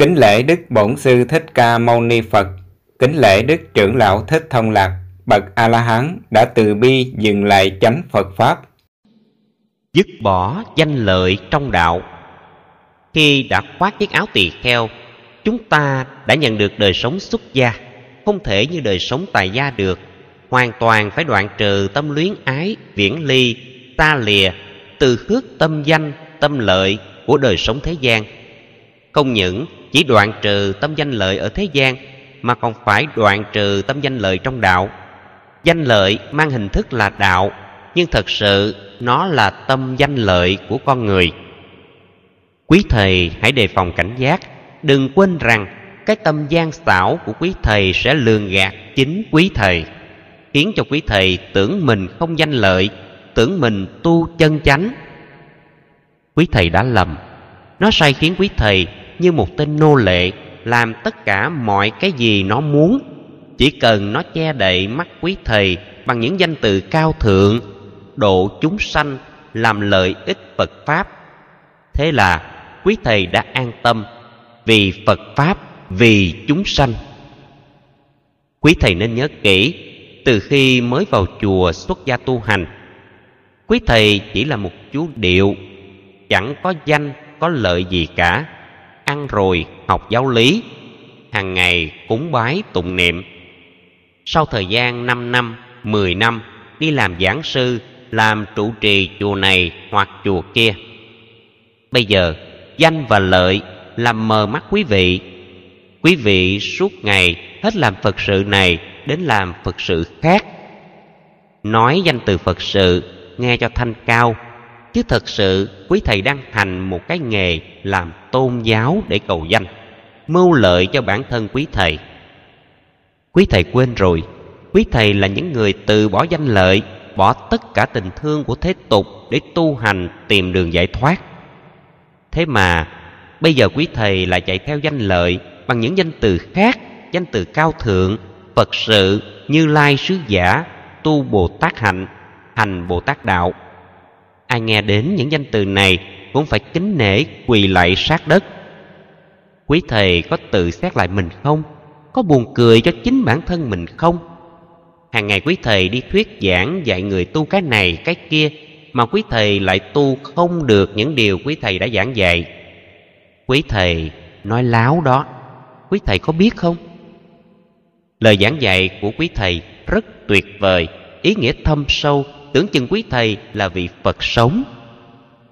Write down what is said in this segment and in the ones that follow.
Kính lễ Đức Bổn Sư Thích Ca Mâu Ni Phật, kính lễ Đức Trưởng Lão Thích Thông Lạc, bậc A-la-hán đã từ bi dừng lại chánh Phật Pháp. Dứt bỏ danh lợi trong đạo. Khi đã khoác chiếc áo tỳ kheo, chúng ta đã nhận được đời sống xuất gia, không thể như đời sống tại gia được, hoàn toàn phải đoạn trừ tâm luyến ái, viễn ly, xa lìa, từ khước tâm danh, tâm lợi của đời sống thế gian. Không những chỉ đoạn trừ tâm danh lợi ở thế gian, mà còn phải đoạn trừ tâm danh lợi trong đạo. Danh lợi mang hình thức là đạo, nhưng thật sự nó là tâm danh lợi của con người. Quý thầy hãy đề phòng cảnh giác, đừng quên rằng cái tâm gian xảo của quý thầy sẽ lường gạt chính quý thầy, khiến cho quý thầy tưởng mình không danh lợi, tưởng mình tu chân chánh. Quý thầy đã lầm, nó sai khiến quý thầy như một tên nô lệ, làm tất cả mọi cái gì nó muốn. Chỉ cần nó che đậy mắt quý thầy bằng những danh từ cao thượng, độ chúng sanh, làm lợi ích phật pháp. Thế là quý thầy đã an tâm vì phật pháp, vì chúng sanh. Quý thầy nên nhớ kỹ, từ khi mới vào chùa xuất gia tu hành, quý thầy chỉ là một chú điệu, chẳng có danh, có lợi gì cả ăn rồi học giáo lý hàng ngày cúng bái tụng niệm sau thời gian 5 năm, 10 năm đi làm giảng sư, làm trụ trì chùa này hoặc chùa kia. Bây giờ, danh và lợi làm mờ mắt quý vị. Quý vị suốt ngày hết làm Phật sự này đến làm Phật sự khác. Nói danh từ Phật sự nghe cho thanh cao, chứ thật sự quý thầy đang hành một cái nghề làm tôn giáo để cầu danh, mưu lợi cho bản thân quý thầy. Quý thầy quên rồi quý thầy là những người từ bỏ danh lợi bỏ tất cả tình thương của thế tục để tu hành tìm đường giải thoát. Thế mà bây giờ quý thầy lại chạy theo danh lợi bằng những danh từ khác danh từ cao thượng phật sự như lai sứ giả tu bồ tát hạnh hành bồ tát đạo ai nghe đến những danh từ này cũng phải kính nể quỳ lạy sát đất. Quý thầy có tự xét lại mình không? Có buồn cười cho chính bản thân mình không? Hàng ngày quý thầy đi thuyết giảng dạy người tu cái này, cái kia, mà quý thầy lại tu không được những điều quý thầy đã giảng dạy. Quý thầy nói láo đó. Quý thầy có biết không? Lời giảng dạy của quý thầy rất tuyệt vời, ý nghĩa thâm sâu tưởng chừng quý thầy là vị phật sống.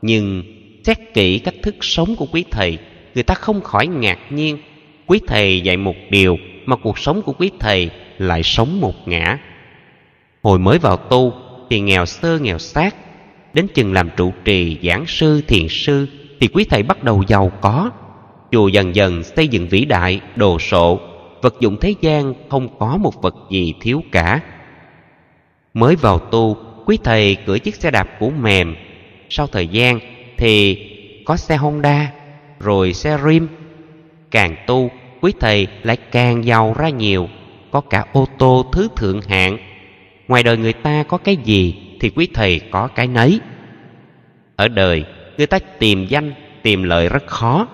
Nhưng xét kỹ cách thức sống của quý thầy, người ta không khỏi ngạc nhiên. Quý thầy dạy một điều mà cuộc sống của quý thầy lại sống một ngã. Hồi mới vào tu thì nghèo sơ nghèo xác đến chừng làm trụ trì, giảng sư, thiền sư thì quý thầy bắt đầu giàu có. Chùa dần dần xây dựng vĩ đại, đồ sộ, vật dụng thế gian không có một vật gì thiếu cả. Mới vào tu quý thầy cưỡi chiếc xe đạp cũ mềm. Sau thời gian thì có xe honda, rồi xe rim. Càng tu, quý thầy lại càng giàu ra nhiều, có cả ô tô thứ thượng hạng. Ngoài đời người ta có cái gì thì quý thầy có cái nấy. Ở đời, người ta tìm danh, tìm lợi rất khó.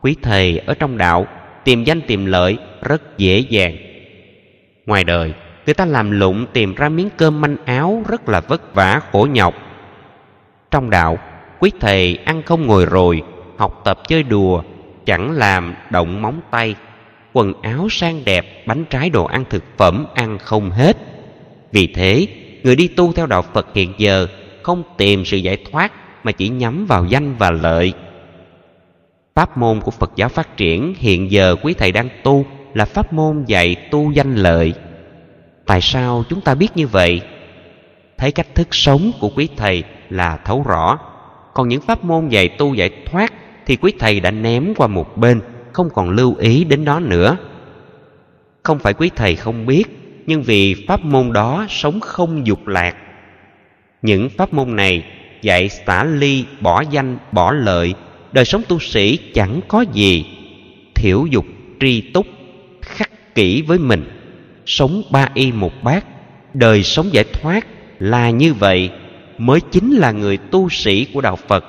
Quý thầy ở trong đạo, tìm danh tìm lợi rất dễ dàng. Ngoài đời người ta làm lụng tìm ra miếng cơm manh áo rất là vất vả, khổ nhọc. Trong đạo, quý thầy ăn không ngồi rồi, học tập chơi đùa, chẳng làm động móng tay. Quần áo sang đẹp, bánh trái đồ ăn thực phẩm ăn không hết. Vì thế, người đi tu theo đạo phật hiện giờ không tìm sự giải thoát mà chỉ nhắm vào danh và lợi. Pháp môn của phật giáo phát triển hiện giờ quý thầy đang tu là pháp môn dạy tu danh lợi tại sao chúng ta biết như vậy? Thấy cách thức sống của quý thầy là thấu rõ. Còn những pháp môn dạy tu giải thoát thì quý thầy đã ném qua một bên, không còn lưu ý đến đó nữa. Không phải quý thầy không biết, nhưng vì pháp môn đó sống không dục lạc. Những pháp môn này dạy xả ly, bỏ danh, bỏ lợi, đời sống tu sĩ chẳng có gì. Thiểu dục, tri túc, khắc kỷ với mình sống ba y một bát, đời sống giải thoát là như vậy mới chính là người tu sĩ của đạo phật.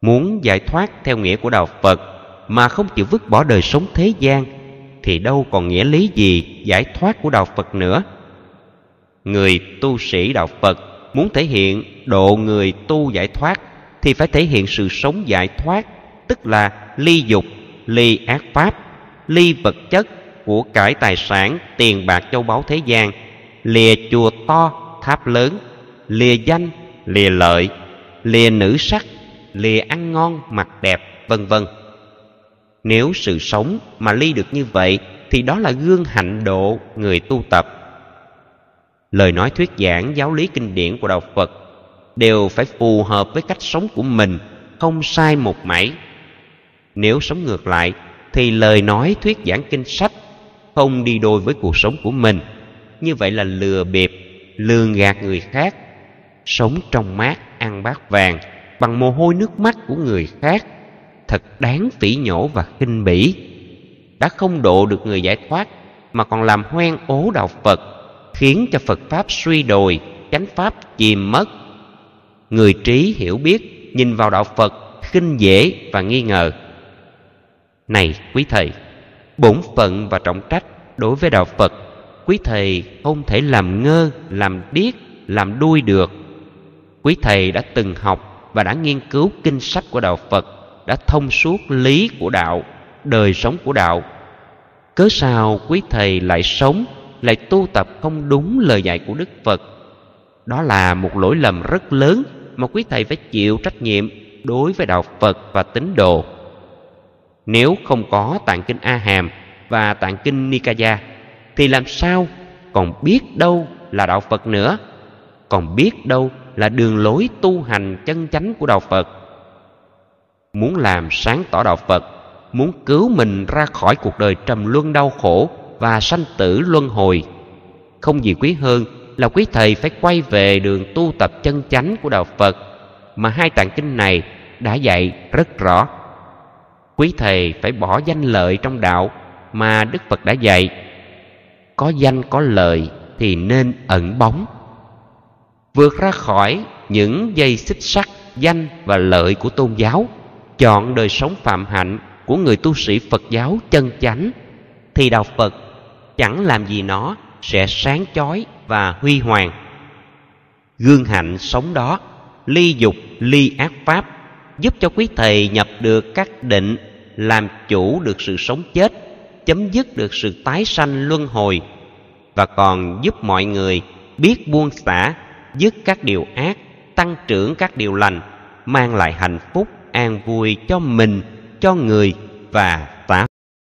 Muốn giải thoát theo nghĩa của đạo phật mà không chịu vứt bỏ đời sống thế gian thì đâu còn nghĩa lý gì giải thoát của đạo phật nữa. Người tu sĩ đạo phật muốn thể hiện độ người tu giải thoát thì phải thể hiện sự sống giải thoát, tức là ly dục, ly ác pháp, ly vật chất của cải tài sản, tiền bạc châu báu thế gian. Lìa chùa to, tháp lớn. Lìa danh, lìa lợi. Lìa nữ sắc, lìa ăn ngon, mặc đẹp, vân vân. Nếu sự sống mà ly được như vậy, thì đó là gương hạnh độ người tu tập. Lời nói thuyết giảng giáo lý kinh điển của đạo phật đều phải phù hợp với cách sống của mình, không sai một mảy. Nếu sống ngược lại, thì lời nói thuyết giảng kinh sách không đi đôi với cuộc sống của mình. Như vậy là lừa bịp lường gạt người khác, sống trong mát, ăn bát vàng, bằng mồ hôi nước mắt của người khác. Thật đáng phỉ nhổ và khinh bỉ. Đã không độ được người giải thoát, mà còn làm hoen ố đạo phật, khiến cho phật pháp suy đồi, chánh pháp chìm mất. Người trí hiểu biết, nhìn vào đạo phật, khinh dễ và nghi ngờ. Này quý thầy bổn phận và trọng trách đối với đạo phật. Quý thầy không thể làm ngơ, làm điếc, làm đuôi được. Quý thầy đã từng học và đã nghiên cứu kinh sách của đạo phật, đã thông suốt lý của đạo, đời sống của đạo. Cớ sao quý thầy lại sống, lại tu tập không đúng lời dạy của đức phật? Đó là một lỗi lầm rất lớn mà quý thầy phải chịu trách nhiệm đối với đạo phật và tín đồ nếu không có tạng kinh a hàm và tạng kinh nikaya thì làm sao còn biết đâu là đạo phật nữa? Còn biết đâu là đường lối tu hành chân chánh của đạo phật? Muốn làm sáng tỏ đạo phật, muốn cứu mình ra khỏi cuộc đời trầm luân đau khổ và sanh tử luân hồi, không gì quý hơn là quý thầy phải quay về đường tu tập chân chánh của đạo phật. Mà hai tạng kinh này đã dạy rất rõ quý thầy phải bỏ danh lợi trong đạo mà đức phật đã dạy. Có danh có lợi thì nên ẩn bóng. Vượt ra khỏi những dây xích sắt, danh và lợi của tôn giáo, chọn đời sống phạm hạnh của người tu sĩ phật giáo chân chánh, thì đạo phật chẳng làm gì nó sẽ sáng chói và huy hoàng. Gương hạnh sống đó, ly dục, ly ác pháp giúp cho quý thầy nhập được các định, làm chủ được sự sống chết, chấm dứt được sự tái sanh luân hồi, và còn giúp mọi người biết buông xả, dứt các điều ác, tăng trưởng các điều lành, mang lại hạnh phúc an vui cho mình, cho người và